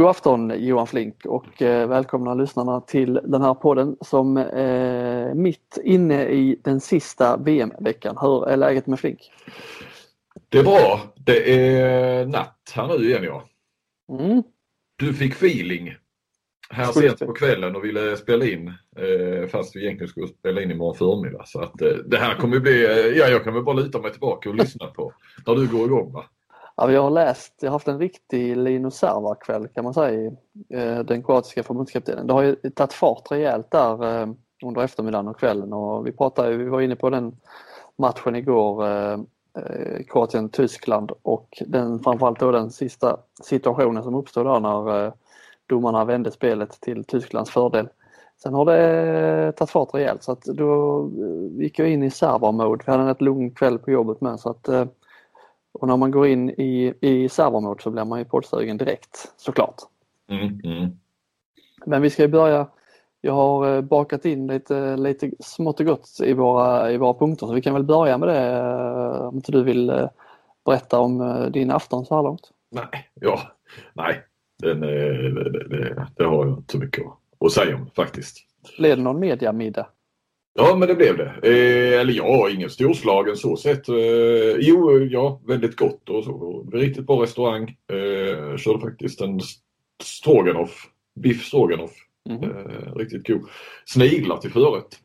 God afton Johan Flink och eh, välkomna lyssnarna till den här podden som är eh, mitt inne i den sista VM-veckan. Hur är läget med Flink? Det är bra. Det är natt här nu igen ja. Mm. Du fick feeling här sent på kvällen och ville spela in eh, fast vi egentligen skulle spela in imorgon förmiddag. Så att det här kommer bli, ja jag kan väl bara luta mig tillbaka och lyssna på när du går igång va? Ja, jag har läst, jag har haft en riktig Linus Serva-kväll kan man säga, eh, den kroatiska förbundskaptenen. Det har ju tagit fart rejält där eh, under eftermiddagen och kvällen och vi pratade, vi var inne på den matchen igår, eh, Kroatien-Tyskland och den, framförallt då den sista situationen som uppstod där när domarna vände spelet till Tysklands fördel. Sen har det tagit fart rejält så att då gick jag in i server-mode. Vi hade en rätt lugn kväll på jobbet med så att och när man går in i, i servermode så blir man ju poddsugen direkt såklart. Mm, mm. Men vi ska börja, jag har eh, bakat in lite, lite smått och gott i våra, i våra punkter så vi kan väl börja med det eh, om inte du vill eh, berätta om din afton så här långt? Nej, ja, nej. Den, det, det, det har jag inte så mycket att säga om faktiskt. Blev det någon mediamiddag? Ja, men det blev det. Eh, eller ja, ingen storslagen så sett. Eh, jo, ja, väldigt gott och så. Riktigt bra restaurang. Eh, körde faktiskt en stroganoff, biff stroganoff. Mm -hmm. riktigt god. Sniglar till förrätt.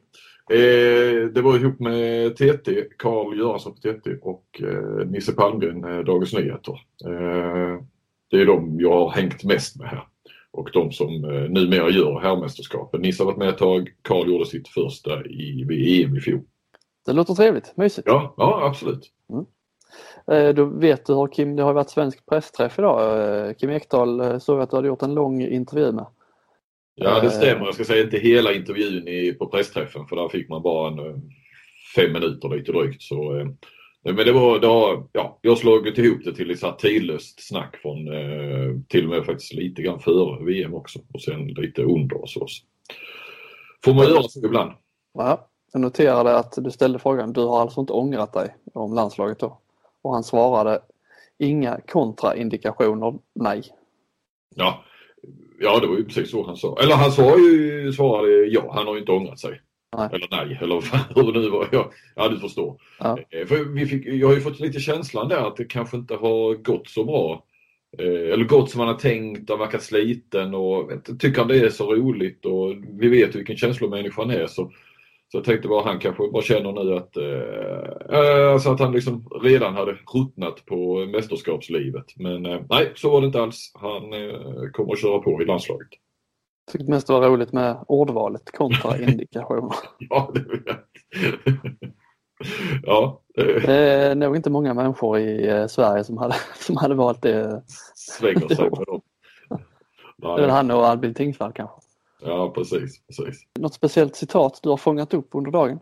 Eh, det var ihop med TT, Karl Göransson på TT och eh, Nisse Palmgren, eh, Dagens Nyheter. det är de jag har hängt mest med här och de som eh, numera gör herrmästerskapen. Nisse har varit med ett tag, Karl gjorde sitt första i VM i fjol. Det låter trevligt, mysigt. Ja, ja absolut. Mm. Eh, då vet du hur Kim, det har varit svensk pressträff idag. Eh, Kim Ekdahl såg att du hade gjort en lång intervju med. Ja det stämmer. Jag ska säga inte hela intervjun på pressträffen för där fick man bara en, fem minuter lite drygt. Så, men det var, det var, ja, jag har slagit ihop det till ett tidlöst snack från eh, till och med faktiskt lite grann före VM också och sen lite under och så. Får man göra så ibland. Ja, jag noterade att du ställde frågan, du har alltså inte ångrat dig om landslaget då? Och han svarade, inga kontraindikationer, nej. Ja, ja det var ju precis så han sa. Eller han sa ju, svarade ja, han har ju inte ångrat sig. Nej. Eller nej, eller hur det nu var. Ja, ja du förstår. Ja. Eh, för vi fick, jag har ju fått lite känslan där att det kanske inte har gått så bra. Eh, eller gått som man har tänkt och verkat sliten och tycker han det är så roligt och vi vet vilken känslomänniska han är. Så, så jag tänkte bara han kanske bara känner nu att, eh, alltså att han liksom redan hade ruttnat på mästerskapslivet. Men eh, nej, så var det inte alls. Han eh, kommer att köra på i landslaget tyckte mest det var roligt med ordvalet kontra indikationer. ja, det ja. Det är nog inte många människor i eh, Sverige som hade, som hade valt det. Svänger sig med dem. Det är han och Albin Tingsvall kanske. Ja, precis, precis. Något speciellt citat du har fångat upp under dagen?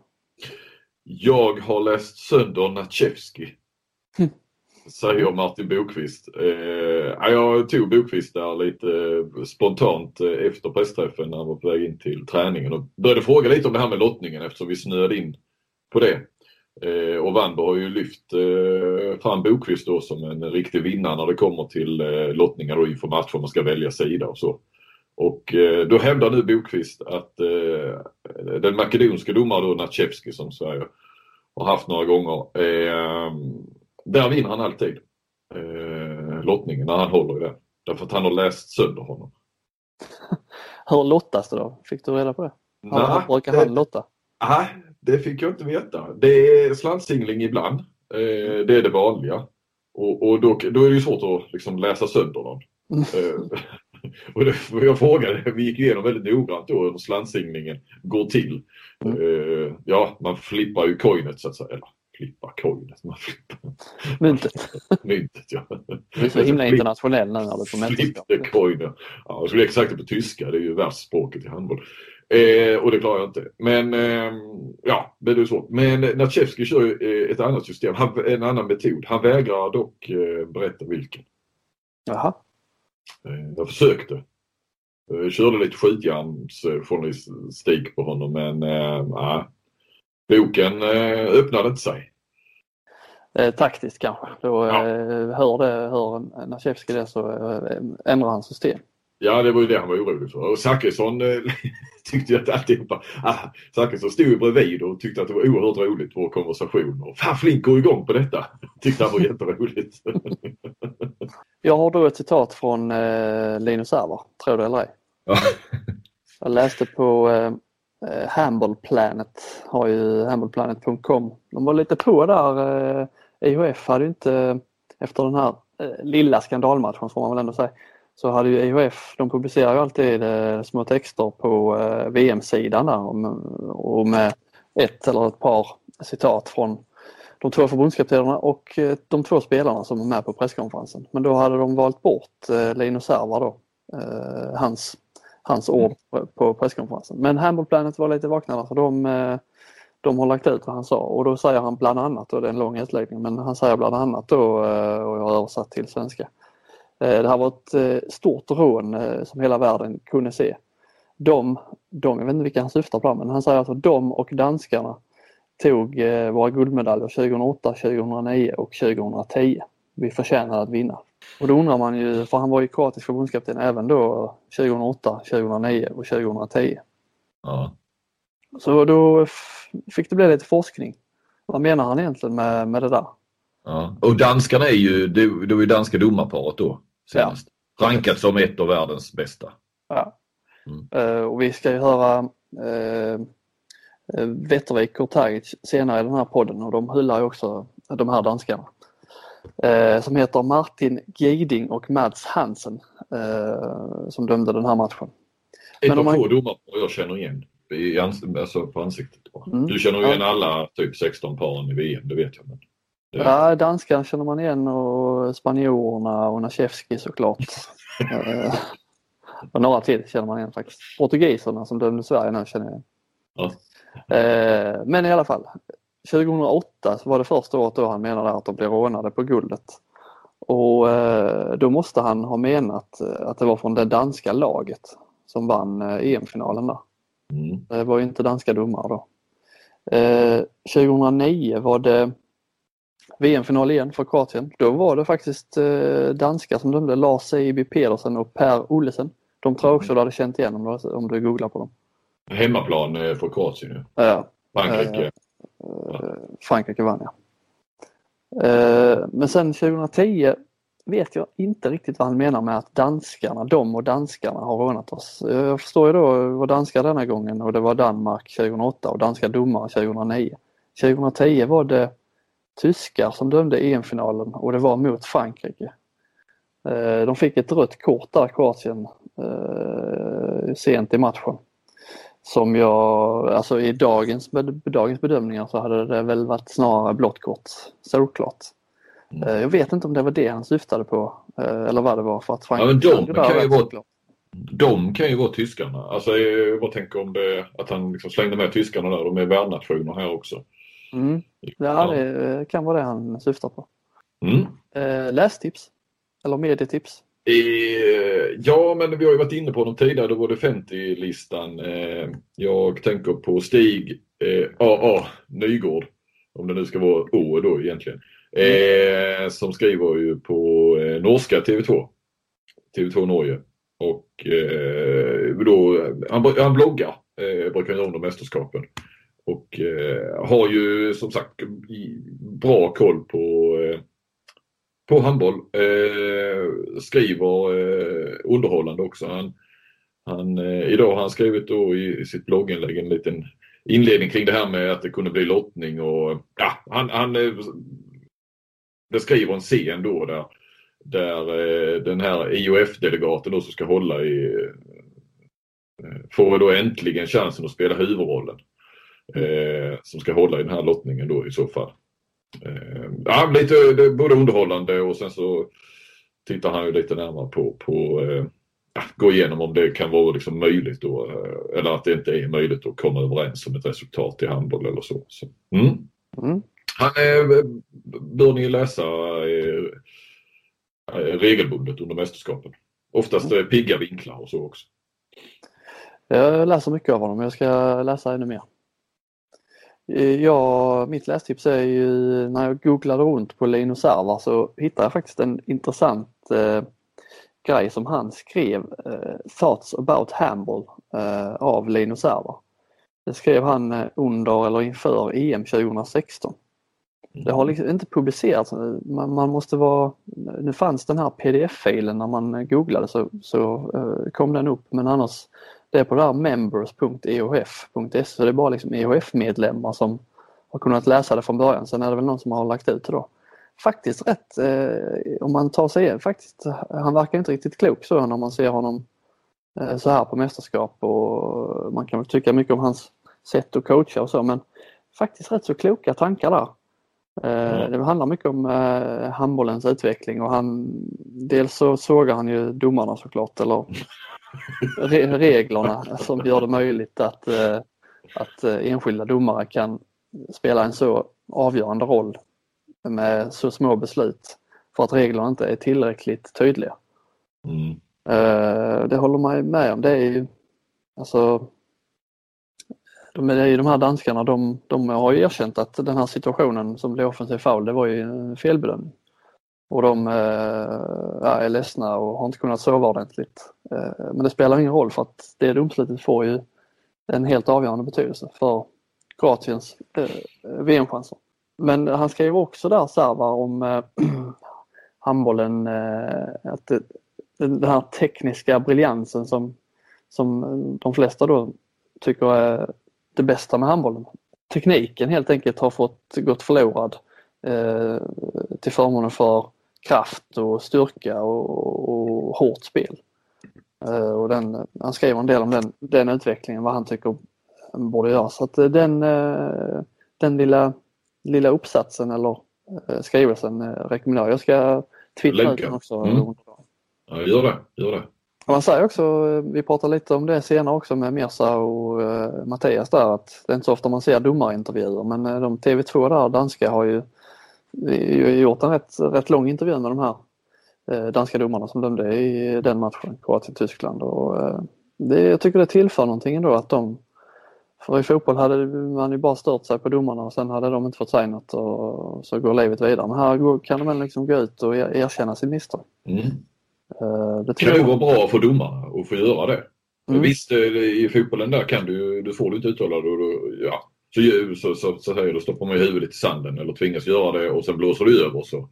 Jag har läst sönder Natchevski. Säger Martin Bokvist. Eh, jag tog Bokvist där lite eh, spontant eh, efter pressträffen när han var på väg in till träningen och började fråga lite om det här med lottningen eftersom vi snöade in på det. Eh, och Wannberg har ju lyft eh, fram Bokvist då som en riktig vinnare när det kommer till eh, lottningar och inför matcher man ska välja sida och så. Och eh, då hävdar nu Bokvist att eh, den makedonske domaren då Natchevski som Sverige har haft några gånger eh, där vinner han alltid eh, lottningen när han håller i den. Därför att han har läst sönder honom. Hur lottas det då? Fick du reda på det? Hur brukar det, han lotta? Nej, det fick jag inte veta. Det är slantsingling ibland. Eh, det är det vanliga. Och, och då, då är det ju svårt att liksom läsa sönder någon. Mm. Eh, och det, jag frågade, vi gick igenom väldigt noggrant då hur slantsinglingen går till. Mm. Uh, ja, man flippar ju coinet så att säga. Eller flippa coinet. Man flippar. Myntet. Myntet ja. Du är så himla internationell nu när du får mästerskap. Flippte coinen. Ja, jag skulle exakt det på tyska, det är ju världsspråket i handboll. Eh, och det klarar jag inte. Men eh, ja, det är svårt. Men Natchevski kör ju eh, ett annat system, han, en annan metod. Han vägrar dock eh, berätta vilken. Jaha. Eh, jag försökte. Jag körde lite skjutjärnsjournalistik på honom men äh, boken äh, öppnade inte sig. Eh, taktiskt kanske. Då ja. hör, det, hör Nasiewski det så ändrar han system. Ja, det var ju det han var orolig för. Och Zachrisson eh, tyckte ju att alltihopa... Ah, Zachrisson stod ju bredvid och tyckte att det var oerhört roligt, vår konversation. Och fan Flink går igång på detta! Tyckte han var jätteroligt. Jag har då ett citat från eh, Linus Server, tror det eller ej. ja. Jag läste på eh, eh, Planet, har ju handballplanet.com. De var lite på där. Eh, IHF hade ju inte, efter den här eh, lilla skandalmatchen får man väl ändå säga, så hade ju IHF, de publicerar ju alltid eh, små texter på eh, VM-sidan där och med, och med ett eller ett par citat från de två förbundskaptenerna och eh, de två spelarna som var med på presskonferensen. Men då hade de valt bort eh, Linus Serva då, eh, hans, hans ord på- på presskonferensen. Men Handball Planet var lite vaknare för de, eh, de har lagt ut vad han sa och då säger han bland annat, och det är en lång utläggning, men han säger bland annat då, eh, och jag har översatt till svenska. Eh, Det här var ett stort rån som hela världen kunde se. De, de, jag vet inte vilka han syftar på, men han säger alltså de och danskarna tog våra guldmedaljer 2008, 2009 och 2010. Vi förtjänade att vinna. Och då undrar man ju, för han var ju kroatisk förbundskapten även då 2008, 2009 och 2010. Ja. Så då fick det bli lite forskning. Vad menar han egentligen med, med det där? Ja. Och danskarna är ju, det, det var ju danska domarparet då senast. Rankat som ett av världens bästa. Ja. Mm. Eh, och vi ska ju höra eh, Wettervik och Tergic senare i den här podden och de hyllar ju också de här danskarna. Eh, som heter Martin Giding och Mads Hansen eh, som dömde den här matchen. Av om man- få domarpar jag känner igen. I ans- alltså på ansiktet. Mm. Du känner ju Ja. igen alla typ 16 paren i VM, det vet jag. Men det, Ja, danskarna känner man igen och spanjorerna och Nasiewski såklart. Eh, och några till känner man igen faktiskt. Portugiserna som dömde Sverige nu känner jag igen. Ja. Men i alla fall, 2008 så var det första året då han menade att de blev rånade på guldet. Och eh, då måste han ha menat eh, att det var från det danska laget som vann eh, EM-finalen där. Mm. Det var ju inte danska domare då. Eh, 2009 var det VM-final igen för Kroatien. Då var det faktiskt danskar som dömde Lars Seiby Pedersen och Per Olesen. De tror jag också du hade känt igen om du, om du googlar på dem. Hemmaplan för Kroatien ju. Ja, Frankrike. Eh, Frankrike vann ja. Eh, men sen 2010 vet jag inte riktigt vad han menar med att danskarna, de och danskarna har rånat oss. Eh, jag förstår ju då, det var danskar denna gången och det var Danmark 2008 och danska domare 2009. 2010 var det tyskar som dömde EM-finalen och det var mot Frankrike. De fick ett rött kort där, Kroatien, sent i matchen. Som jag, alltså i dagens, dagens bedömningar så hade det väl varit snarare blått kort, såklart. Mm. Eh, Jag vet inte om det var det han syftade på eh, eller vad det var för att Ja, men de kan ju vara-. De kan ju vara tyskarna. Alltså jag bara tänker om det, att han liksom slängde med tyskarna där. De är värdnationer här också. Mm. Ja, det kan vara det han syftar på. Mm. Eh, lästips? Eller medietips? Eh, ja, men vi har ju varit inne på dem tidigare. Då var det 50-listan. Eh, jag tänker på Stig eh, AA Nygård. Om det nu ska vara Å då egentligen. Eh, som skriver ju på eh, norska TV2. TV2 Norge. Och eh, då, han, han bloggar, eh, brukar göra under mästerskapen. Och eh, har ju som sagt bra koll på eh, på handboll. Eh, skriver eh, underhållande också. Han, han, eh, idag har han skrivit då i, i sitt blogginlägg en liten inledning kring det här med att det kunde bli lottning och ja, han, han eh, beskriver en scen då där, där eh, den här IOF-delegaten då som ska hålla i eh, får då äntligen chansen att spela huvudrollen. Eh, som ska hålla i den här lottningen då i så fall. Eh, ja, lite det är både underhållande och sen så tittar han ju lite närmare på, på eh, gå igenom om det kan vara liksom möjligt då, eh, eller att det inte är möjligt att komma överens om ett resultat i handboll eller så. så. Mm. Mm. Han eh, bör ni läsa eh, regelbundet under mästerskapen. Oftast eh, pigga vinklar och så också. Jag läser mycket av honom, jag ska läsa ännu mer. Eh, Ja, mitt lästips är ju när jag googlade runt på Linus Servar så hittade jag faktiskt en intressant eh, grej som han skrev, eh, Thoughts about Handball eh, av Linus Server. Det skrev han eh, under eller inför EM 2016. Det har liksom inte publicerats. Man, man, måste vara... Nu fanns den här pdf-filen när man googlade så, så uh, kom den upp men annars det är på det här members.eof.se så det är bara liksom EHF-medlemmar som har kunnat läsa det från början. Sen är det väl någon som har lagt ut det då. Faktiskt rätt, eh, om man tar sig igen, faktiskt, han verkar inte riktigt klok så när man ser honom eh, så här på mästerskap och man kan väl tycka mycket om hans sätt att coacha och så men faktiskt rätt så kloka tankar där. Mm. Det handlar mycket om eh, handbollens utveckling och han dels så sågar han ju domarna såklart eller re reglerna som gör det möjligt att, eh, att enskilda domare kan spela en så avgörande roll med så små beslut för att reglerna inte är tillräckligt tydliga. Mm. Det håller man med om. Det är ju alltså de, är ju de här danskarna, de, de har ju erkänt att den här situationen som blev offensiv foul, det var ju en felbedömning. Och de eh, är ledsna och har inte kunnat sova ordentligt. Eh, men det spelar ingen roll för att det domslutet får ju en helt avgörande betydelse för Kroatiens eh, VM-chanser. Men han skrev också där Serva om handbollen, att det, den här tekniska briljansen som, som de flesta då tycker är det bästa med handbollen. Tekniken helt enkelt har fått gått förlorad eh, till förmån för kraft och styrka och, och hårt spel. Eh, och den, han skriver en del om den, den utvecklingen, vad han tycker borde göras. Så att eh, den, eh, den lilla, lilla uppsatsen eller eh, skrivelsen eh, rekommenderar jag. Jag ska twittra ut den också. Mm. Ja, gör det, gör det. Man säger också, vi pratade lite om det senare också med Mirza och uh, Mattias där att det är inte så ofta man ser domarintervjuer men eh, de TV2 där, danska, har ju, eh, ju gjort en rätt, rätt lång intervju med de här uh, danska domarna som dömde i den matchen, Kroatien-Tyskland. Och, det, jag tycker det tillför någonting ändå att de för i fotboll hade man ju bara stört sig på domarna och sen hade de inte fått säga något och så går livet vidare. Men här kan de liksom gå ut och erkänna sin misstag. Mm. Eh, det kan ju vara bra för domarna att få göra det. Mm. Visst, eh, i fotbollen där kan du, du får du inte uttala det och du, ja, så, så, så, så, så, så stoppar man huvudet i sanden eller tvingas göra det och sen blåser det över så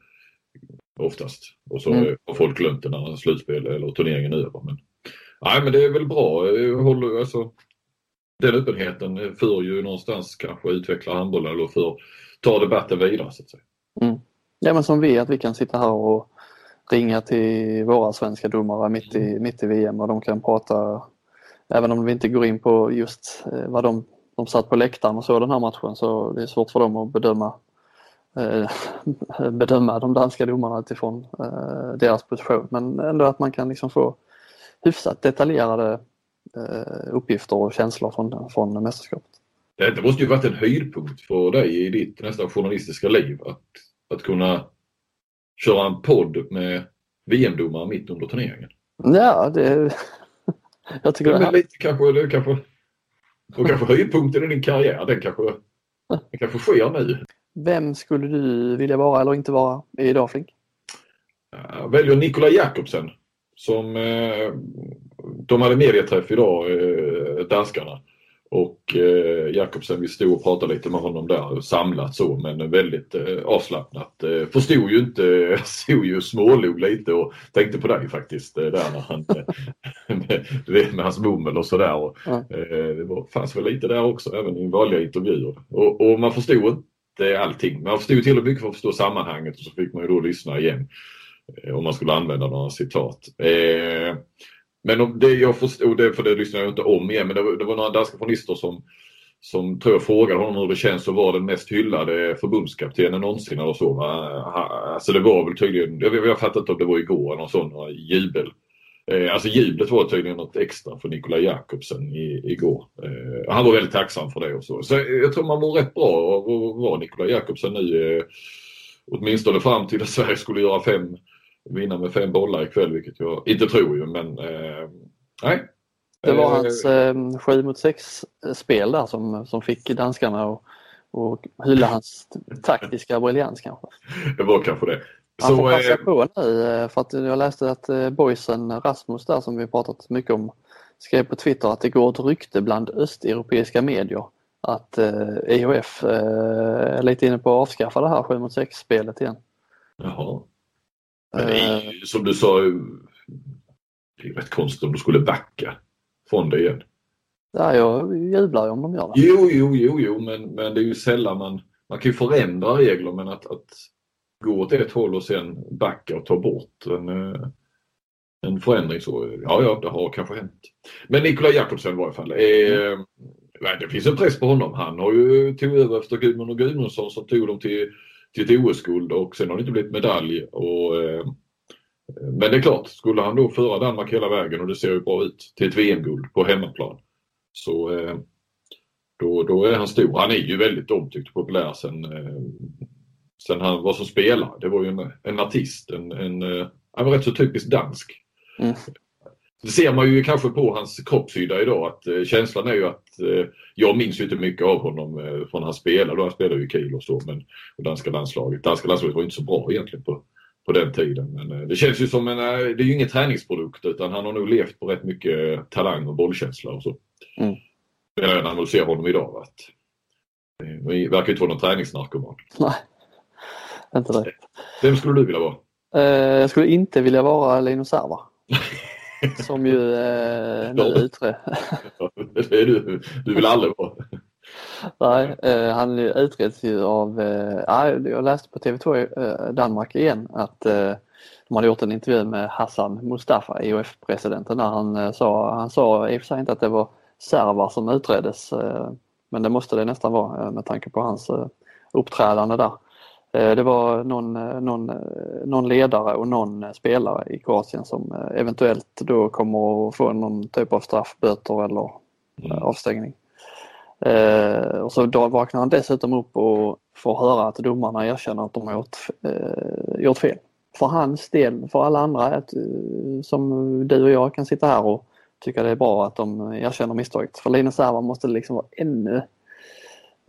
oftast. Och så mm. har folk glömt det när slutspel eller turneringen är över. Men, nej men det är väl bra. Håller, alltså, den öppenheten för ju någonstans kanske utveckla handbollen eller för ta debatten vidare så att säga. Mm. Ja men som vi, att vi kan sitta här och ringa till våra svenska domare mitt i, mm. mitt i VM och de kan prata, även om vi inte går in på just eh, vad de, de satt på läktaren och så den här matchen så det är svårt för dem att bedöma eh, bedöma de danska domarna utifrån eh, deras position men ändå att man kan liksom få hyfsat detaljerade uppgifter och känslor från, från mästerskapet. Det måste ju varit en höjdpunkt för dig i ditt nästan journalistiska liv att, att kunna köra en podd med VM-domare mitt under turneringen. Ja, det... Jag tycker det, det är lite kanske, det kanske, och kanske höjdpunkten i din karriär, den kanske, den kanske sker nu. Vem skulle du vilja vara eller inte vara idag Flink? Jag väljer Nikola Jakobsen. Som, eh, de hade medieträff idag, eh, danskarna. Och eh, Jakobsen, vi stod och pratade lite med honom där, samlat så men väldigt eh, avslappnat. Eh, förstod ju inte, såg ju smålog lite och tänkte på dig faktiskt eh, där när han, eh, med, med, hans mummel och sådär. Mm. Eh, det var, fanns väl lite där också, även i vanliga intervjuer. Och, och man förstod inte allting. Man förstod tillräckligt mycket för att förstå sammanhanget och så fick man ju då lyssna igen. Eh, om man skulle använda några citat. Men det jag förstod, det, för det lyssnade jag inte om igen, men det var, det var några danska journalister som, som tror jag frågade honom hur det känns att vara den mest hyllade förbundskaptenen någonsin eller så. Alltså det var väl tydligen, jag, jag fattar inte om det var igår eller någon sån jubel. Eh, alltså jublet var tydligen något extra för Nikola Jakobsen i, igår. Eh, han var väldigt tacksam för det och så. Så jag tror man mår rätt bra av att vara Nikola Jakobsen nu. Eh, åtminstone fram till att Sverige skulle göra fem vinna med fem bollar ikväll, vilket jag inte tror ju, men eh, nej. Det var hans eh, 7 mot 6 spel där som, som fick danskarna att och hylla hans taktiska briljans kanske. Det var kanske det. Han får passa eh, på nu eh, för att jag läste att eh, boysen Rasmus där som vi pratat mycket om skrev på Twitter att det går ett rykte bland östeuropeiska medier att eh, EHF eh, är lite inne på att avskaffa det här 7 mot 6 spelet igen. Jaha. Men det är Eh, ju, som du sa, det är rätt konstigt om du skulle backa från det igen. ja, jag jublar ju om de gör det. Jo, jo, jo, jo, men, men det är ju sällan man, man kan ju förändra regler men att, att gå åt ett håll och sen backa och ta bort en, eh, en förändring så, ja, ja, det har kanske hänt. Men Nikola Jakobsen i varje fall. Eh, nej, det finns en press på honom. Han har ju tog över efter Gudmund och Gudmundsson som tog dem till, till ett OS-guld och sen har det inte blivit medalj. Och, eh, men det är klart, skulle han då föra Danmark hela vägen och det ser ju bra ut till ett VM-guld på hemmaplan så eh, då, då är han stor. Han är ju väldigt omtyckt och populär sen, eh, sen han var som spelare. Det var ju en, en artist, en, en, han var rätt så typiskt dansk. Mm. Det ser man ju kanske på hans kroppshydda idag att eh, känslan är ju att eh, jag minns ju inte mycket av honom eh, från han spelade. Då han spelade ju i Kiel och så men och danska landslaget. Danska landslaget var inte så bra egentligen på, på den tiden. Men det känns ju som en, det är ju ingen träningsprodukt utan han har nog levt på rätt mycket talang och bollkänsla och så. Mm. När man ser honom idag. Att, det verkar inte vara någon träningsnarkoman. Nej, inte det. Vem skulle du vilja vara? Jag skulle inte vilja vara Linus Serva. Som ju eh, nu Ja. utre... det är du, du vill aldrig vara. Nej, eh, han utreds ju av, eh, ja, jag läste på TV2 eh, Danmark igen att eh, de hade gjort en intervju med Hassan Mustafa, EOF-presidenten, där han eh, sa, han sa i och för sig inte att det var servar som utreddes, eh, men det måste det nästan vara eh, med tanke på hans eh, uppträdande där. Eh, det var någon, eh, någon, eh, någon ledare och någon spelare i Kroatien som eventuellt då kommer att få någon typ av straffböter eller Mm. avstängning. Eh, och så då vaknar han dessutom upp och får höra att domarna erkänner att de har gjort, eh, gjort fel. För hans del, för alla andra, att, som du och jag kan sitta här och tycka det är bra att de erkänner misstaget. För Linus Serva måste liksom vara ännu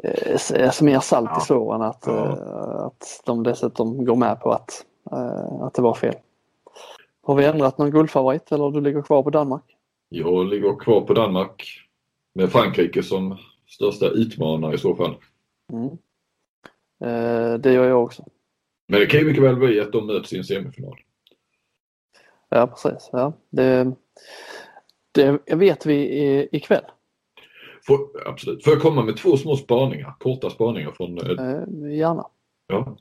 eh, s- mer salt Ja. i såren att, Ja. eh, att de dessutom går med på att, eh, att det var fel. Har vi ändrat någon guldfavorit eller du ligger kvar på Danmark? Jag ligger kvar på Danmark med Frankrike som största utmanare i så fall. Mm. Eh, det gör jag också. Men det kan ju mycket väl bli att de möts i en semifinal. Ja precis. Ja. Det, det vet vi i, ikväll. Får, absolut. Får jag komma med två små spaningar, korta spaningar från eh, Eh, gärna. Ja.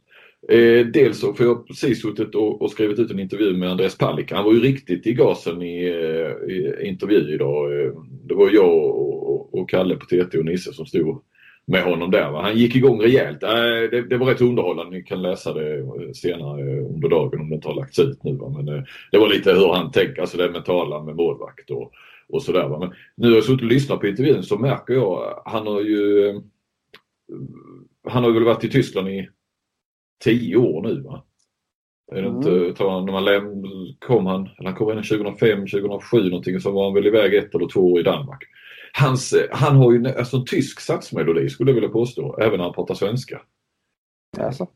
Eh, dels så får jag precis suttit och, och skrivit ut en intervju med Andreas Palicka. Han var ju riktigt i gasen i, eh, i intervju idag. Eh, Det var jag och, och, Kalle på TT och Nisse som stod med honom där. Va? Han gick igång rejält. Eh, det, det var rätt underhållande. Ni kan läsa det senare under dagen om det inte har lagts ut nu. Va? Men eh, det var lite hur han tänker, alltså det mentala med målvakt och, och sådär. Men nu har jag suttit och lyssnat på intervjun så märker jag, han har ju han har väl varit i Tyskland i tio år nu va? Är det Mm. inte, tar han, när man läm, kom han, han kom redan 2005, 2007 någonting så var han väl iväg ett eller två år i Danmark. Hans, han har ju en- alltså en tysk satsmelodi skulle jag vilja påstå, även när han pratar svenska. Alltså.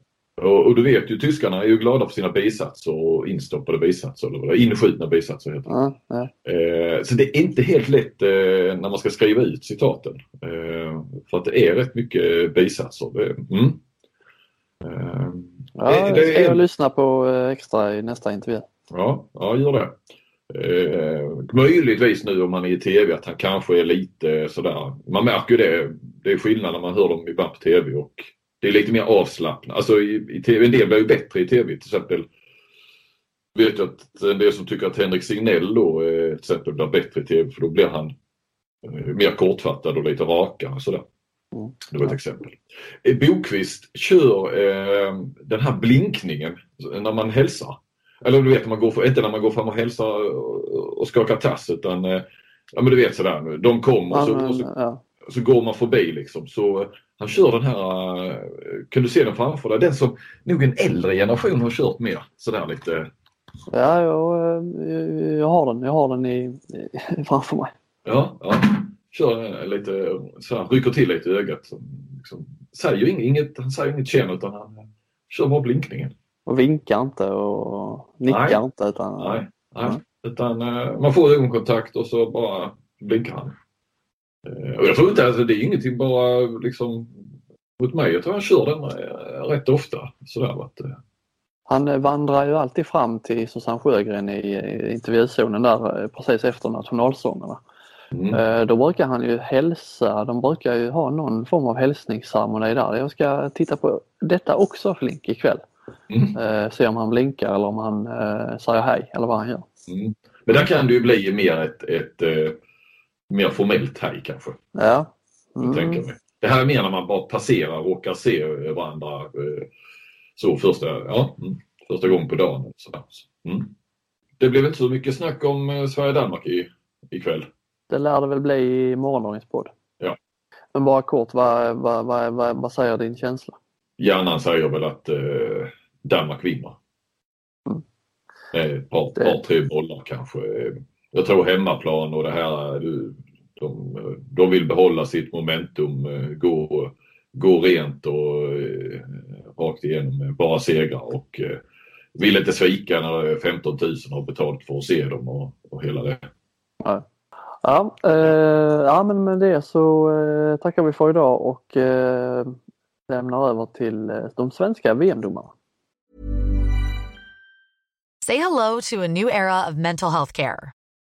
Och, och du vet ju, tyskarna är ju glada för sina bisatser och instoppade bisatser, eller vad det är, inskjutna bisatser heter det. Ja. Eh, så det är inte helt lätt eh, när man ska skriva ut citaten. Eh, för att det är rätt mycket bisatser. Det, mm. eh, Ja, det- det ska är- jag lyssna på eh, extra i nästa intervju. Ja, ja gör det. Eh, möjligtvis nu om han är i TV att han kanske är lite sådär. Man märker ju det. Det är skillnad när man hör dem ibland på TV och det är lite mer avslappnat. Alltså i, i TV, en del blir ju bättre i TV till exempel. Vet jag att en del som tycker att Henrik Signell då eh, till exempel blir bättre i TV för då blir han eh, mer kortfattad och lite rakare och sådär. Mm. Det var ett exempel. Eh, Bokvist kör eh, den här blinkningen när man hälsar. Eller du vet, man går, för, inte när man går fram och hälsar och, skakar tass utan eh, ja men du vet sådär nu. De kommer och så, Ja, och så, ja. Så går man förbi liksom. Så eh, han kör den här, eh, kan du se den framför dig? Den som nog en äldre generation har kört mer. Sådär lite, ja jag, eh, jag har den, jag har den i, i, framför mig. ja, ja. Kör lite, så här, rycker till lite i ögat. Som, liksom, säger inget, han säger inget känn utan han kör bara blinkningen. Och vinkar inte och nickar Nej. inte utan Nej, nej. Mm. Utan man får ögonkontakt och så bara blinkar han. Eh, Och jag tror inte, alltså det är ingenting bara liksom mot mig. Jag tror han kör den eh, rätt ofta. Sådär, att, eh, Han vandrar ju alltid fram till Susanne Sjögren i, i intervjuzonen där precis efter nationalsångerna. mm. Då brukar han ju hälsa, de brukar ju ha någon form av hälsningsceremoni där. Jag ska titta på detta också Flink ikväll. Mm. Se om han blinkar eller om han säger hej eller vad han gör. Mm. Men där kan det ju bli mer ett, ett mer formellt hej kanske. Ja. Jag Mm. tänker mig. Det här är mer när man bara passerar och råkar se varandra eh, så första, ja, mm, första gången på dagen. Så, mm. Det blev inte så mycket snack om eh, Sverige-Danmark i, ikväll. Det lär det väl bli i morgondagens podd. Ja. Men bara kort, vad, vad, vad, vad, vad säger din känsla? Hjärnan säger väl att eh, Danmark vinner. Mm. Ett par, Det- par, tre bollar kanske. Jag tror hemmaplan och det här, de, de vill behålla sitt momentum, eh, gå, gå rent och eh, rakt igenom bara segrar och eh, vill inte svika när 15 000 har betalt för att se dem och, och hela det. Ja, eh, ja men med det så eh, tackar vi för idag och eh, lämnar över till eh, de svenska VM-domarna. Say hello to a new era of mental health care.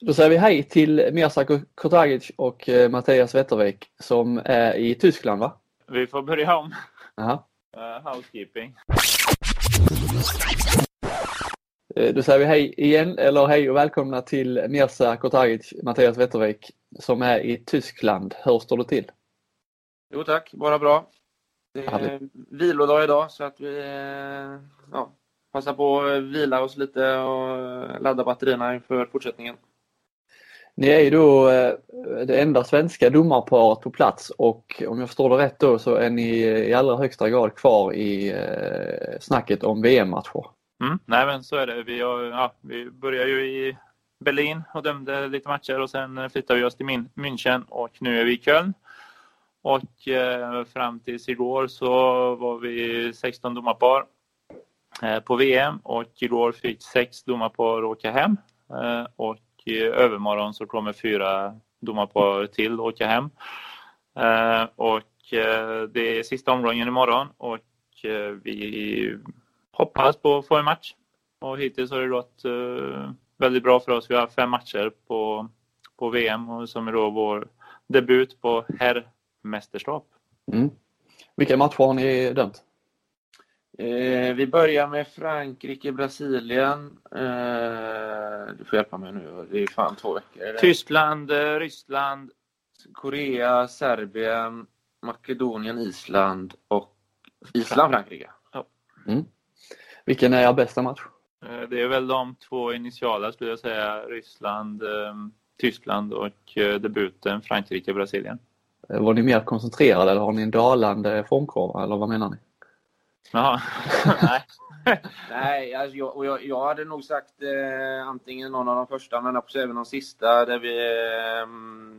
Då säger vi hej till Mirza Kurtagic och eh, Mattias Wettervik som är i Tyskland va? Vi får börja om. Jaha. Uh, housekeeping. Eh, Då säger vi hej igen, eller hej och välkomna till Mirza Kurtagic, Mattias Wettervik som är i Tyskland. Hur står det till? Jo tack, bara bra. Det är Härligt. vilodag idag så att vi ja, passar på att vila oss lite och ladda batterierna inför fortsättningen. Ni är ju då eh, det enda svenska domarparet på plats och om jag förstår det rätt då så är ni i allra högsta grad kvar i eh, snacket om VM-matcher. Mm. Nej men så är det. Vi, har, ja, vi började ju i Berlin och dömde lite matcher och sen flyttade vi oss till München och nu är vi i Köln. Och eh, fram tills igår så var vi 16 domarpar eh, på VM och igår fick sex domarpar åka hem. Eh, och i övermorgon så kommer fyra domarpar till åka hem. Eh, och eh, det är sista omgången imorgon och eh, vi hoppas på att få en match. Och hittills har det gått väldigt bra för oss. Vi har fem matcher på, på VM och som är då vår debut på herrmästerskap. Mm. Vilka matcher har ni dömt? Eh, vi börjar med Frankrike, Brasilien. Eh, du får hjälpa mig nu, det är fan två veckor. Tyskland, eh, Ryssland, Korea, Serbien, Makedonien, Island och Island, Frankrike. Vilken är er bästa match? eh, det är väl de två initiala skulle jag säga. Ryssland, eh, Tyskland och eh, debuten Frankrike, Brasilien. Var ni mer koncentrerade eller har ni en dalande formkurva eller vad menar ni? Jaha, nej. Nej, alltså jag, och jag, jag hade nog sagt eh, antingen någon av de första men också även de sista där vi, eh,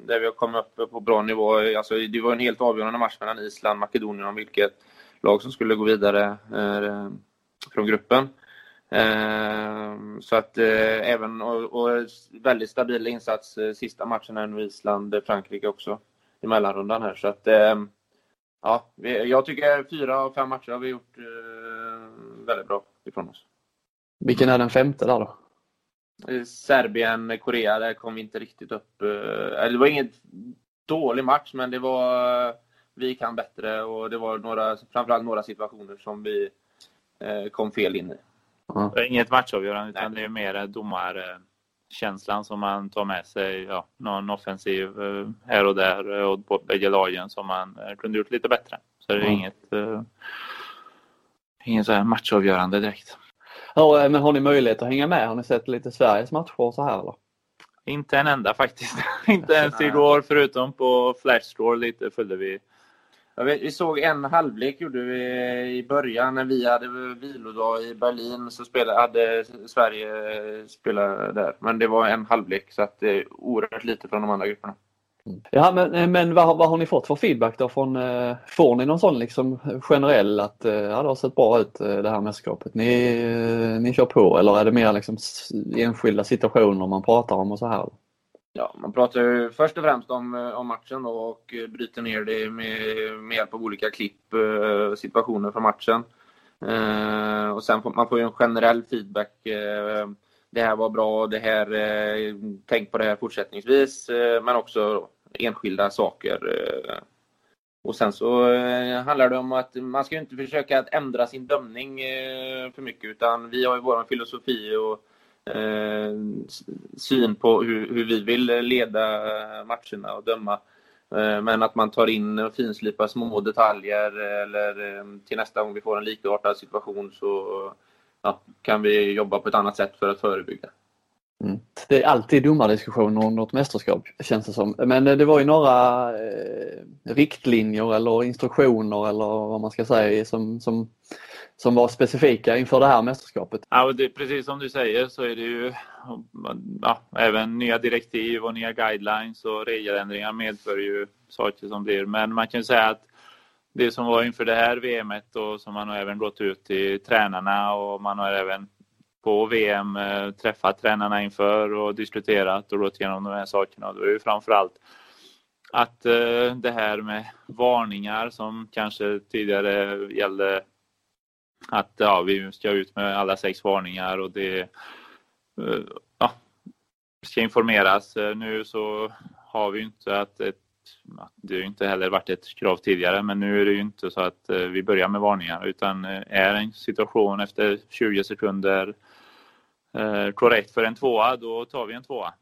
där vi har kommit upp på bra nivå. Alltså, det var en helt avgörande match mellan Island och Makedonien om vilket lag som skulle gå vidare eh, från gruppen. Eh, så att eh, även och, och väldigt stabil insats eh, sista matchen här nu Island, eh, Frankrike också i mellanrundan här. Så att ja, vi, jag tycker fyra av fem matcher har vi gjort eh, väldigt bra ifrån oss. Vilken är den femte där då? Serbien, Korea, där kom vi inte riktigt upp. Eller det var ingen dålig match, men det var vi kan bättre och det var några, framförallt några situationer som vi kom fel in i. Det är inget matchavgörande utan det är mer domarkänslan som man tar med sig. Ja, någon offensiv här och där och på bägge lagen som man kunde gjort lite bättre. Så det är mm. inget, uh, inget så här matchavgörande direkt. Ja, men har ni möjlighet att hänga med? Har ni sett lite Sveriges matcher så här eller? Inte en enda faktiskt. inte ens igår förutom på Flashstore lite följde vi. Ja, vi såg en halvlek gjorde vi i början när vi hade vilodag i Berlin så spelade, hade Sverige eh, spelat där. Men det var en halvlek så att det är oerhört lite från de andra grupperna. Mm. Ja men, eh, men vad, vad har ni fått för feedback då från, eh, får ni någon sån liksom generell att ja, det har sett bra ut det här mästerskapet, ni, ni kör på eller är det mer liksom enskilda situationer man pratar om och så här? Ja, man pratar ju först och främst om, eh, om matchen då och eh, bryter ner det med, med hjälp av olika klipp, eh, situationer från matchen. Eh, och sen får man får ju en generell feedback. Eh, det här var bra, det här, eh, tänk på det här fortsättningsvis. men också enskilda saker. Och sen så handlar det om att man ska inte försöka att ändra sin dömning för mycket utan vi har ju vår filosofi och Eh, syn på hur, hur vi vill leda matcherna och döma. Eh, men att man tar in och finslipar små detaljer eller eh, till nästa gång vi får en likartad situation så ja, kan vi jobba på ett annat sätt för att förebygga. Mm. Det är alltid domardiskussioner om något mästerskap känns det som. Men det var ju några eh, riktlinjer eller instruktioner eller vad man ska säga som, som, som var specifika inför det här mästerskapet. Ja, det, precis som du säger så är det ju ja, även nya direktiv och nya guidelines och regeländringar medför ju saker som blir. Men man kan säga att det som var inför det här VMet och som man har även gått ut till tränarna och man har även på VM eh, träffat tränarna inför och diskuterat och gått igenom de här sakerna. Då är det framförallt att eh, det här med varningar som kanske tidigare gällde att ja, vi ska ut med alla sex varningar och det eh, ja, ska informeras. Eh, nu så har vi inte att ett det har inte heller varit ett krav tidigare men nu är det ju inte så att eh, vi börjar med varningar utan är en situation efter 20 sekunder korrekt för en tvåa, då tar vi en tvåa.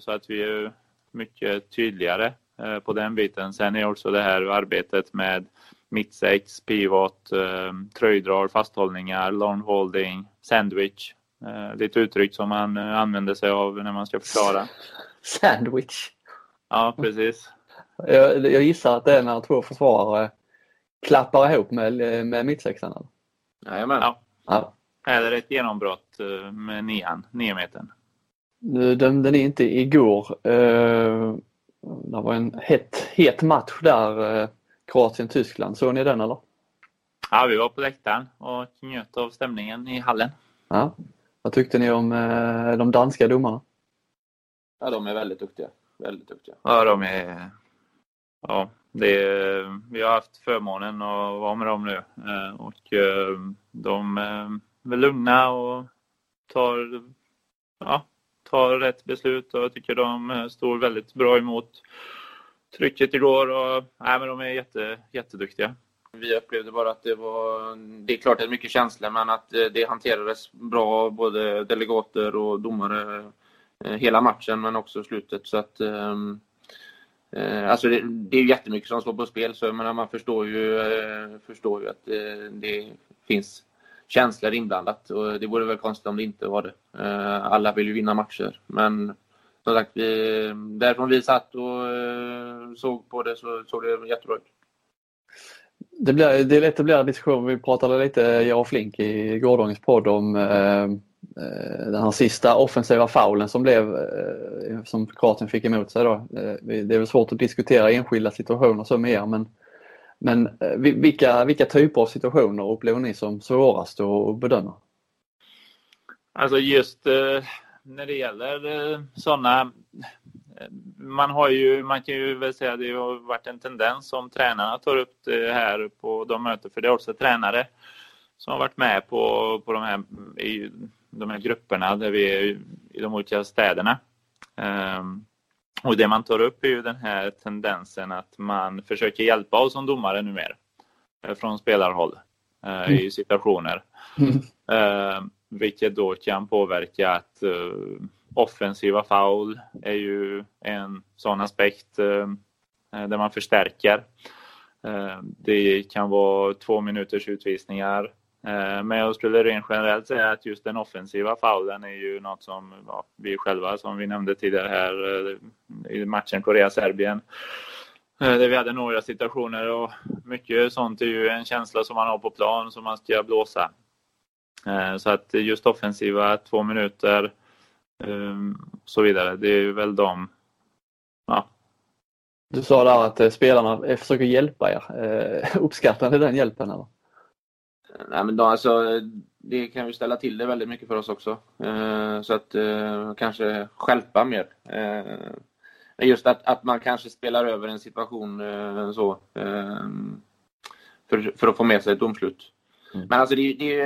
Så att vi är mycket tydligare på den biten. Sen är också det här arbetet med mittsex, pivot, eh, tröjdrag, fasthållningar, long holding, sandwich. Eh, lite uttryck som man eh, använder sig av när man ska förklara. Sandwich? Ja, precis. Jag, jag gissar att det är när två försvarare klappar ihop med, med mittsexan? Jajamän. Ja. ja. Eller ett genombrott eh, med nian, nio metern. Nu dömde ni inte igår. Eh, det var en het, het match där, Kroatien-Tyskland. Såg ni den eller? Ja, vi var på läktaren och njöt av stämningen i hallen. Ja. Vad tyckte ni om de danska domarna? Ja, de är väldigt duktiga. Väldigt duktiga. Ja, de är... Ja, det är... vi har haft förmånen att vara med dem nu och de är lugna och tar, ja, tar rätt beslut och jag tycker de står väldigt bra emot trycket igår och nej, men de är jätte, jätteduktiga. Vi upplevde bara att det var, det är klart att det är mycket känslor men att eh, det hanterades bra av både delegater och domare eh, hela matchen men också slutet så att ehm, eh, Alltså det, det är jättemycket som står på spel så menar, man förstår ju, förstår ju att det, det finns känslor inblandat och det vore väl konstigt om det inte var det. Alla vill ju vinna matcher men som sagt, vi, därifrån vi satt och eh, såg på det så såg det jättebra ut. Det, blir, det är lätt att bli en diskussion. Vi pratade lite, jag och Flink i gårdagens podd om eh, den här sista offensiva faulen som blev som Kroatien fick emot sig då. Det är väl svårt att diskutera enskilda situationer så med er men men eh, vilka, vilka typer av situationer upplever ni som svårast att bedöma? Alltså just eh, när det gäller eh, sådana man har ju, man kan ju väl säga att det har varit en tendens som tränarna tar upp det här på de möten, för det är också tränare som har varit med på, på de här i de här grupperna där vi är i de olika städerna. Um, och det man tar upp är ju den här tendensen att man försöker hjälpa oss som domare numera från spelarhåll mm. i situationer. Mm. Vilket då kan påverka att uh, offensiva foul är ju en sån aspekt eh, eh, där man förstärker. Det kan vara två minuters utvisningar men jag skulle rent generellt säga att just den offensiva faulen är ju något som ja, vi själva, som vi nämnde tidigare här i matchen Korea-Serbien, där vi hade några situationer och mycket sånt är ju en känsla som man har på plan som man ska blåsa. Så att just offensiva två minuter så vidare, det är väl de ja. Du sa där att spelarna försöker hjälpa er. Uppskattar ni den hjälpen? Eller? Nej, men då, alltså, det kan ju ställa till det väldigt mycket för oss också. Eh, så att eh, kanske skälpa mer. Eh, just att, att man kanske spelar över en situation eh, så. Eh, för, för att få med sig ett domslut. Mm. Men alltså det, det,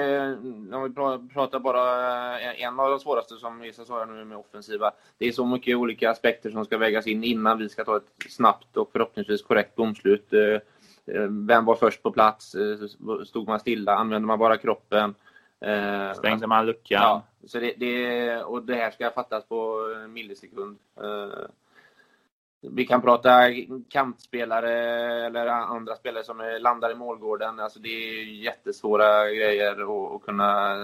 om vi pratar bara eh, en av de svåraste som Isa sa nu med offensiva. Det är så mycket olika aspekter som ska vägas in innan vi ska ta ett snabbt och förhoppningsvis korrekt domslut. Eh, vem var först på plats? Eh, stod man stilla? Använde man bara kroppen? Eh, Stängde man luckan? Ja, så det, det, och det här ska fattas på en millisekund. Vi kan prata kantspelare eller andra spelare som landar i målgården. Alltså det är jättesvåra grejer att kunna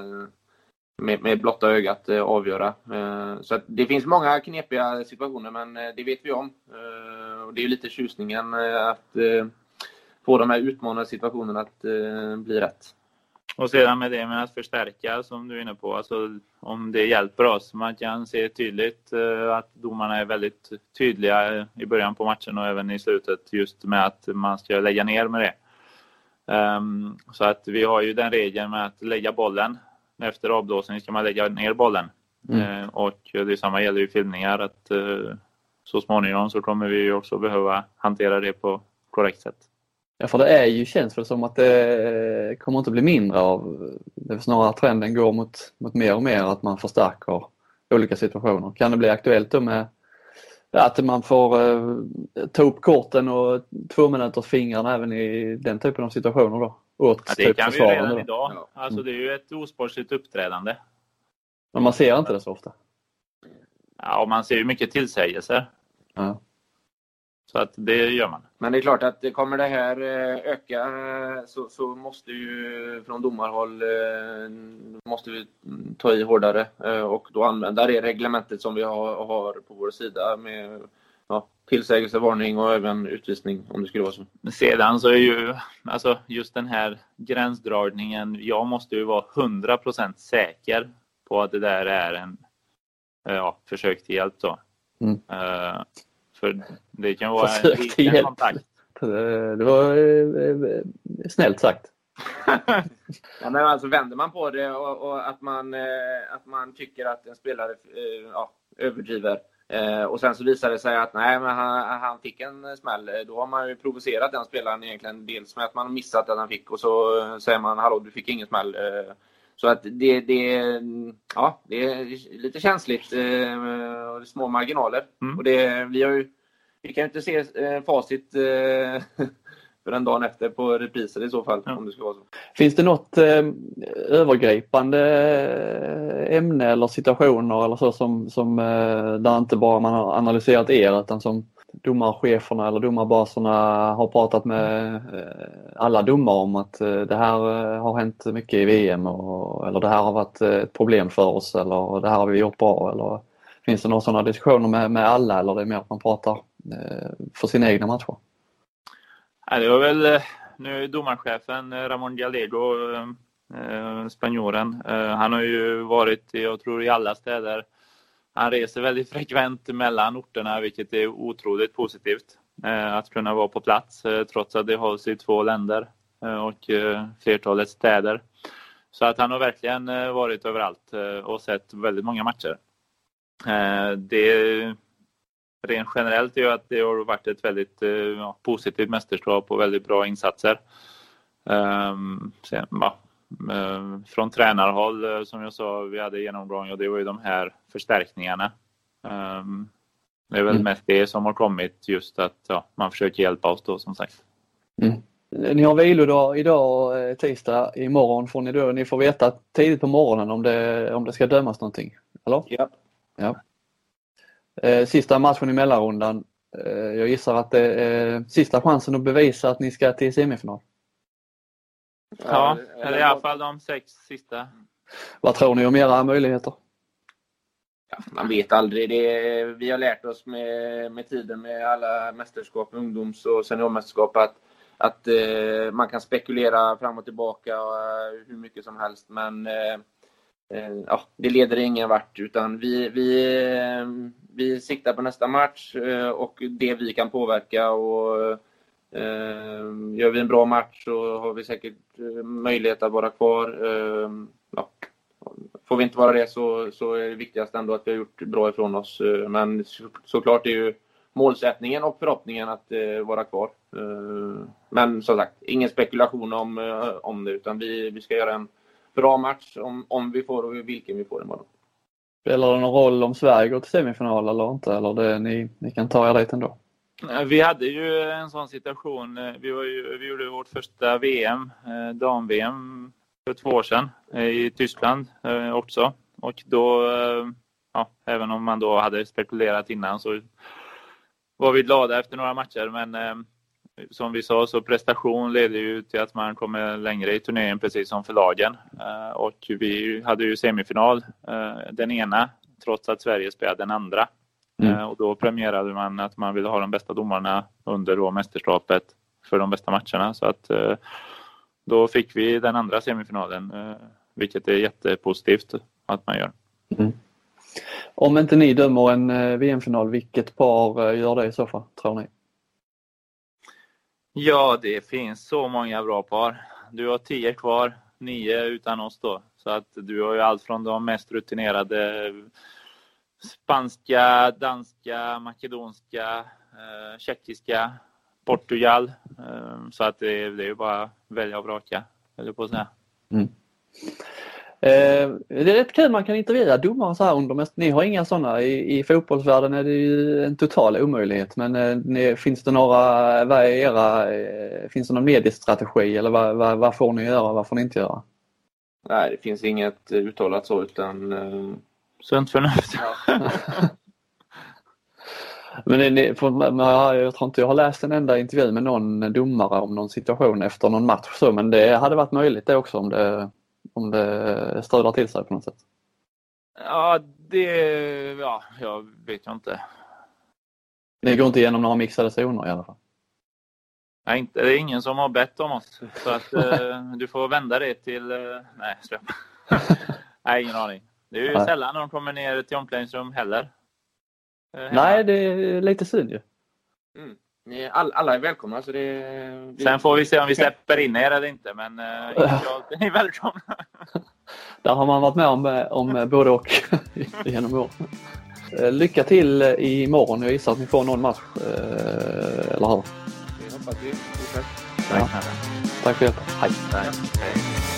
med, med blotta ögat eh, avgöra. Eh, så det finns många knepiga situationer men eh, det vet vi om. Och det är lite tjusningen att få de här utmanande situationerna att bli rätt. Och sedan med det med att förstärka som du är inne på, alltså om det hjälper oss. Man kan se tydligt eh, att domarna är väldigt tydliga i början på matchen och även i slutet just med att man ska lägga ner med det. Um, så att vi har ju den regeln med att lägga bollen. Efter avblåsning ska man lägga ner bollen. Mm. Uh, och det samma gäller ju filmningar att så småningom så kommer vi också behöva hantera det på korrekt sätt. Ja, för det är ju, känns väl som att det kommer inte bli mindre av, det är snarare att trenden går mot, mot mer och mer att man förstärker olika situationer. Kan det bli aktuellt då med att man får eh, ta upp korten och två minuters fingrarna även i den typen av situationer då? Åt ja, det typ kan vi ju redan då. idag. Alltså det är ju ett osportsligt uppträdande. Men man ser inte det så ofta? Ja, och man ser ju mycket tillsägelser. Ja. Så att det gör man. Men det är klart att kommer det här eh, öka eh, så, så måste ju från domarhåll eh, måste vi ta i hårdare och då använda det reglementet som vi har, har på vår sida med ja, tillsägelse, varning och även utvisning om det skulle vara så. Sedan så är ju alltså just den här gränsdragningen. Jag måste ju vara 100% säker på att det där är en ja, försök till hjälp då. Mm. Uh, för det kan vara Försök en liten kontakt. Det var eh, eh, snällt sagt. ja, men alltså vänder man på det och, och, att, man, eh, att man tycker att en spelare ja, överdriver och sen så visar det sig att nej, men han, han fick en smäll. Då har man ju provocerat den spelaren egentligen. Dels med att man missat att han fick och så säger man hallå du fick ingen smäll. Så att det, det, ja, det är lite känsligt och små marginaler. Mm. Och det, vi har ju vi kan ju inte se eh, facit eh, för en dag efter på repriser i så fall. Ja. om det ska vara så. Finns det något eh, övergripande ämne eller situationer eller så som, som eh, där inte bara man har analyserat er utan som domarcheferna eller domarbaserna har pratat med eh, alla domare om att eh, det här eh, har hänt mycket i VM och, eller det här har varit ett problem för oss eller det här har vi gjort bra eller finns det några sådana diskussioner med, med alla eller det är mer att man pratar för sina egna matcher? Ja, det var väl nu domarchefen Ramon Gallego, spanjoren. Han har ju varit, jag tror, i alla städer. Han reser väldigt frekvent mellan orterna, vilket är otroligt positivt. Eh, att kunna vara på plats, eh, trots att det hålls i två länder eh, och flertalet städer. Så att han har verkligen varit överallt och sett väldigt många matcher. Det rent generellt är att det har varit ett väldigt positivt mästerskap och väldigt bra insatser. Um, sen, ja, från tränarhåll som jag sa, vi hade genomgång och det var ju de här förstärkningarna. Det är väl mm. mest det som har kommit just att ja, man försöker hjälpa oss då som sagt. Mm. Ni har vilodag idag eh, tisdag, imorgon får ni då, ni får veta tidigt på morgonen om det, om det ska dömas någonting, eller? Ja. ja. Eh, sista matchen i mellanrundan. Eh, jag gissar att det är sista chansen att bevisa att ni ska till semifinal. Ja, eller i alla fall de sex sista. Vad tror ni om era möjligheter? Ja, man vet aldrig. Det, vi har lärt oss med, med tiden med alla mästerskap, ungdoms och seniormästerskap att att eh, man kan spekulera fram och tillbaka eh, hur mycket som helst. Men eh, eh, ja, det leder ingen vart. Utan vi, vi, eh, vi siktar på nästa match och det vi kan påverka. Och, Ehm, gör vi en bra match så har vi säkert eh, möjlighet att vara kvar. Ehm, ja. Får vi inte vara det så, så är det viktigast ändå att vi har gjort bra ifrån oss. Eh, men såklart är ju målsättningen och förhoppningen att eh, vara kvar. Ehm, men som sagt, ingen spekulation om, om det utan vi, vi ska göra en bra match om, om vi får och vilken vi får imorgon. Spelar det någon roll om Sverige går till semifinal eller inte? Eller det, ni, ni kan ta er dit ändå? Eh, vi hade ju en sån situation. Eh, vi, var ju, vi gjorde vårt första VM, eh, dam-VM, för två år sedan i Tyskland också. Och då, ja, även om man då hade spekulerat innan så var vi glada efter några matcher. Men som vi sa så prestation leder ju till att man kommer längre i turneringen precis som för lagen. Och vi hade ju semifinal den ena trots att Sverige spelade den andra. Mm. Eh, och då premierade man att man ville ha de bästa domarna under då mästerskapet för de bästa matcherna. Så att eh, då fick vi den andra semifinalen, eh, vilket är jättepositivt att man gör. Mm. Om inte ni dömer en VM-final, vilket par gör det i så fall, tror ni? Ja, det finns så många bra par. Du har tio kvar, nio utan oss då. Så att du har ju allt från de mest rutinerade spanska, danska, makedonska, eh, tjeckiska, Portugal. Eh, så att det, det är ju bara välja och vraka, eller på att säga. Mm. Eh, det är rätt kul man kan intervjua domare så här under Ni har inga sådana. I, I fotbollsvärlden är det ju en total omöjlighet men eh, ni, finns det några, vad är era, eh, finns det någon mediestrategi eller vad, vad, vad får ni göra och vad får ni inte göra? Nej, det finns inget uttalat så utan... Sunt förnuft. Ja. Men ni, för, jag tror inte jag har läst en enda intervju med någon domare om någon situation efter någon match så men det hade varit möjligt det också om det om det strular till sig på något sätt? Ja, det... Ja, jag vet jag inte. Ni går inte igenom några mixade zoner i alla fall? Nej, inte, det är ingen som har bett om oss. Så att eh, du får vända det till... Eh, nej, släpp. nej, ingen aning. Det är ju nej. sällan de kommer ner till omklädningsrum heller. Eh, nej, det är lite synd ju. Mm. All, alla är välkomna. Så det, det... Sen får vi se om vi släpper in er eller inte, men uh, ni är välkomna. Där har man varit med om, om både och genom år. Eh, lycka till imorgon. Jag gissar att ni får någon match, eh, eller hur? Det hoppas vi. Ja. Tack för hjälpen. Hej. Hej.